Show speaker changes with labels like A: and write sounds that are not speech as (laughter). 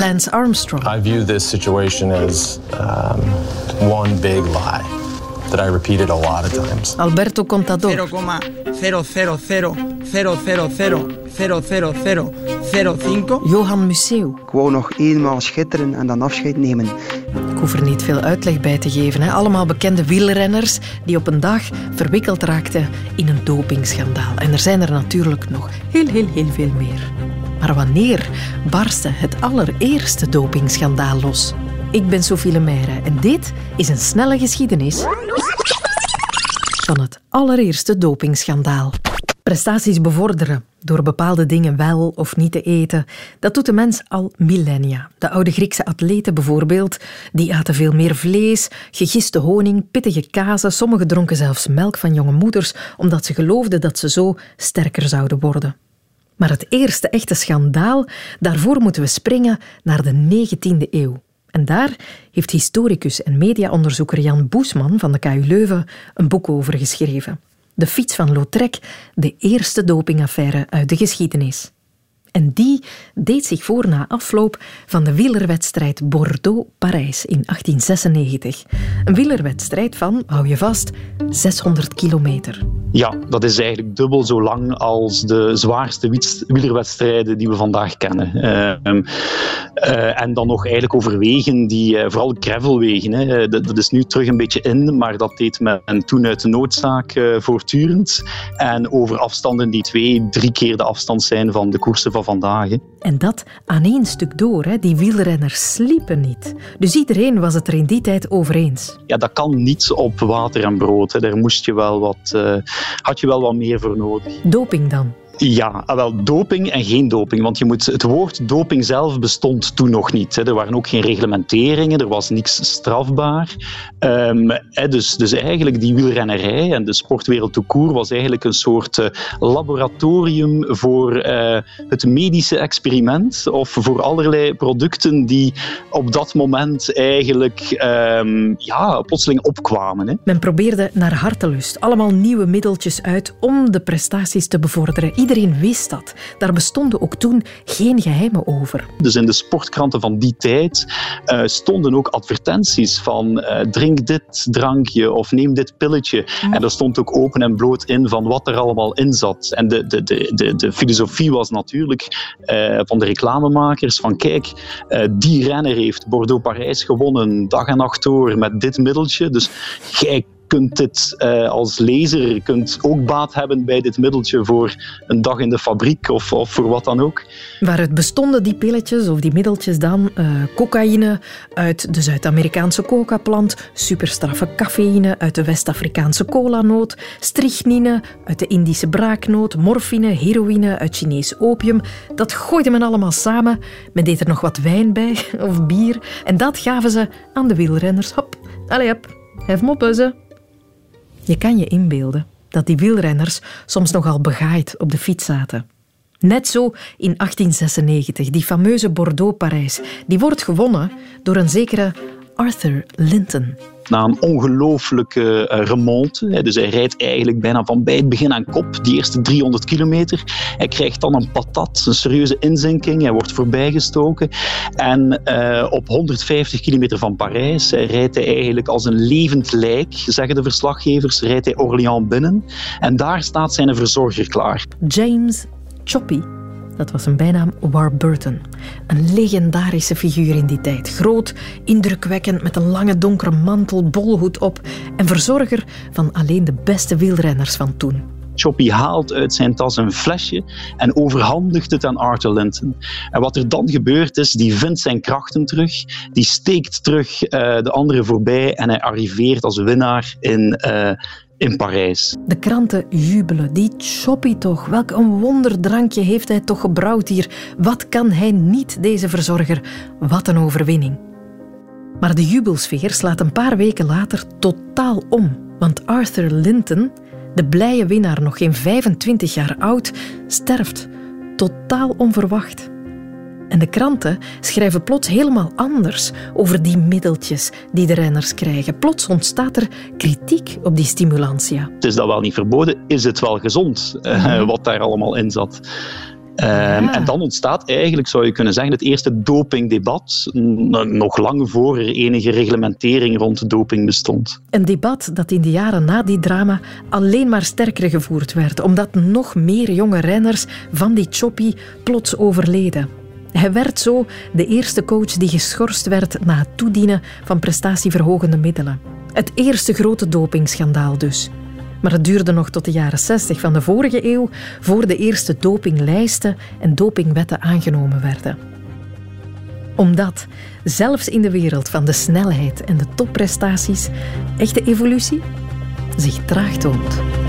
A: Lance Armstrong.
B: I view this situation as um, one big lie that I repeated a lot of times.
A: Alberto Contador.
C: 0,000000005.
A: Johan Museeuw.
D: Ik wou nog eenmaal schitteren en dan afscheid nemen.
A: Ik hoef er niet veel uitleg bij te geven. Hè. Allemaal bekende wielrenners die op een dag verwikkeld raakten in een dopingschandaal. En er zijn er natuurlijk nog heel, heel, heel veel meer. Maar wanneer barstte het allereerste dopingschandaal los? Ik ben Sophie Lemaire en dit is een snelle geschiedenis van het allereerste dopingschandaal. Prestaties bevorderen door bepaalde dingen wel of niet te eten, dat doet de mens al millennia. De oude Griekse atleten bijvoorbeeld, die aten veel meer vlees, gegiste honing, pittige kazen, sommigen dronken zelfs melk van jonge moeders, omdat ze geloofden dat ze zo sterker zouden worden. Maar het eerste echte schandaal, daarvoor moeten we springen naar de 19e eeuw. En daar heeft historicus en mediaonderzoeker Jan Boesman van de KU Leuven een boek over geschreven. De fiets van Lautrec, de eerste dopingaffaire uit de geschiedenis. En die deed zich voor na afloop van de wielerwedstrijd Bordeaux-Parijs in 1896. Een wielerwedstrijd van, hou je vast, 600 kilometer.
E: Ja, dat is eigenlijk dubbel zo lang als de zwaarste wielerwedstrijden die we vandaag kennen. Uh, uh, en dan nog eigenlijk over wegen die, uh, vooral gravelwegen, hè. Dat, dat, is nu terug een beetje in, maar dat deed men toen uit de noodzaak voortdurend. En over afstanden die twee, drie keer de afstand zijn van de koersen van vandaag.
A: En dat aan één stuk door. Hè. Die wielrenners sliepen niet. Dus iedereen was het er in die tijd over eens.
E: Ja, dat kan niet op water en brood. Hè. Daar moest je wel wat, uh, had je wel wat meer voor nodig.
A: Doping dan?
E: Ja, ah, wel doping en geen doping. Want je moet, het woord doping zelf bestond toen nog niet. Hè. Er waren ook geen reglementeringen, er was niks strafbaar. Um, hè, dus, dus eigenlijk die wielrennerij en de sportwereld tout court was eigenlijk een soort uh, laboratorium voor uh, het medische experiment of voor allerlei producten die op dat moment eigenlijk um, ja, plotseling opkwamen. Hè.
A: Men probeerde naar hartelust allemaal nieuwe middeltjes uit om de prestaties te bevorderen. Iedereen wist dat. Daar bestonden ook toen geen geheimen over.
E: Dus in de sportkranten van die tijd uh, stonden ook advertenties van uh, drink dit drankje of neem dit pilletje. Mm. En er stond ook open en bloot in van wat er allemaal in zat. En de, de, de, de, de filosofie was natuurlijk uh, van de reclamemakers van kijk, die renner heeft Bordeaux-Parijs gewonnen dag en nacht door met dit middeltje. Dus kijk, kunt dit uh, als lezer kunt ook baat hebben bij dit middeltje voor een dag in de fabriek of, of voor wat dan ook.
A: Waaruit bestonden die pilletjes of die middeltjes dan? Uh, cocaïne uit de Zuid-Amerikaanse coca-plant, superstraffe cafeïne uit de West-Afrikaanse colanoot, strychnine uit de Indische braaknoot, morfine, heroïne uit Chinees opium. Dat gooide men allemaal samen. Men deed er nog wat wijn bij (laughs) of bier en dat gaven ze aan de wielrenners. Hop, allee op, hef moppuzen. Je kan je inbeelden dat die wielrenners soms nogal begaaid op de fiets zaten. Net zo in 1896, die fameuze Bordeaux-Parijs. Die wordt gewonnen door een zekere Arthur Linton
E: na een ongelooflijke remonte. Dus hij rijdt eigenlijk bijna van bij het begin aan kop, die eerste 300 kilometer. Hij krijgt dan een patat, een serieuze inzinking. Hij wordt voorbijgestoken. En uh, op 150 kilometer van Parijs rijdt hij eigenlijk als een levend lijk, zeggen de verslaggevers, rijdt hij Orléans binnen. En daar staat zijn verzorger klaar.
A: James Choppy dat was een bijnaam Warburton. Een legendarische figuur in die tijd. Groot, indrukwekkend, met een lange donkere mantel, bolhoed op en verzorger van alleen de beste wielrenners van toen.
E: Choppy haalt uit zijn tas een flesje en overhandigt het aan Arthur Linton. En wat er dan gebeurt is, die vindt zijn krachten terug, die steekt terug uh, de anderen voorbij en hij arriveert als winnaar in, uh, in Parijs.
A: De kranten jubelen. Die Choppy toch. Welk een wonderdrankje heeft hij toch gebrouwd hier. Wat kan hij niet, deze verzorger. Wat een overwinning. Maar de jubelsfeer slaat een paar weken later totaal om. Want Arthur Linton, de blije winnaar, nog geen 25 jaar oud, sterft. Totaal onverwacht. En de kranten schrijven plots helemaal anders over die middeltjes die de renners krijgen. Plots ontstaat er kritiek op die stimulantia.
E: Het is dat wel niet verboden, is het wel gezond, mm -hmm. wat daar allemaal in zat? Ehm, en dan ontstaat eigenlijk, zou je kunnen zeggen, het eerste dopingdebat, nog lang voor er enige reglementering rond doping bestond.
A: Een debat dat in de jaren na die drama alleen maar sterker gevoerd werd, omdat nog meer jonge renners van die choppy plots overleden. Hij werd zo de eerste coach die geschorst werd na het toedienen van prestatieverhogende middelen. Het eerste grote dopingschandaal dus. Maar het duurde nog tot de jaren 60 van de vorige eeuw voor de eerste dopinglijsten en dopingwetten aangenomen werden. Omdat, zelfs in de wereld van de snelheid en de topprestaties, echte evolutie zich traag toont.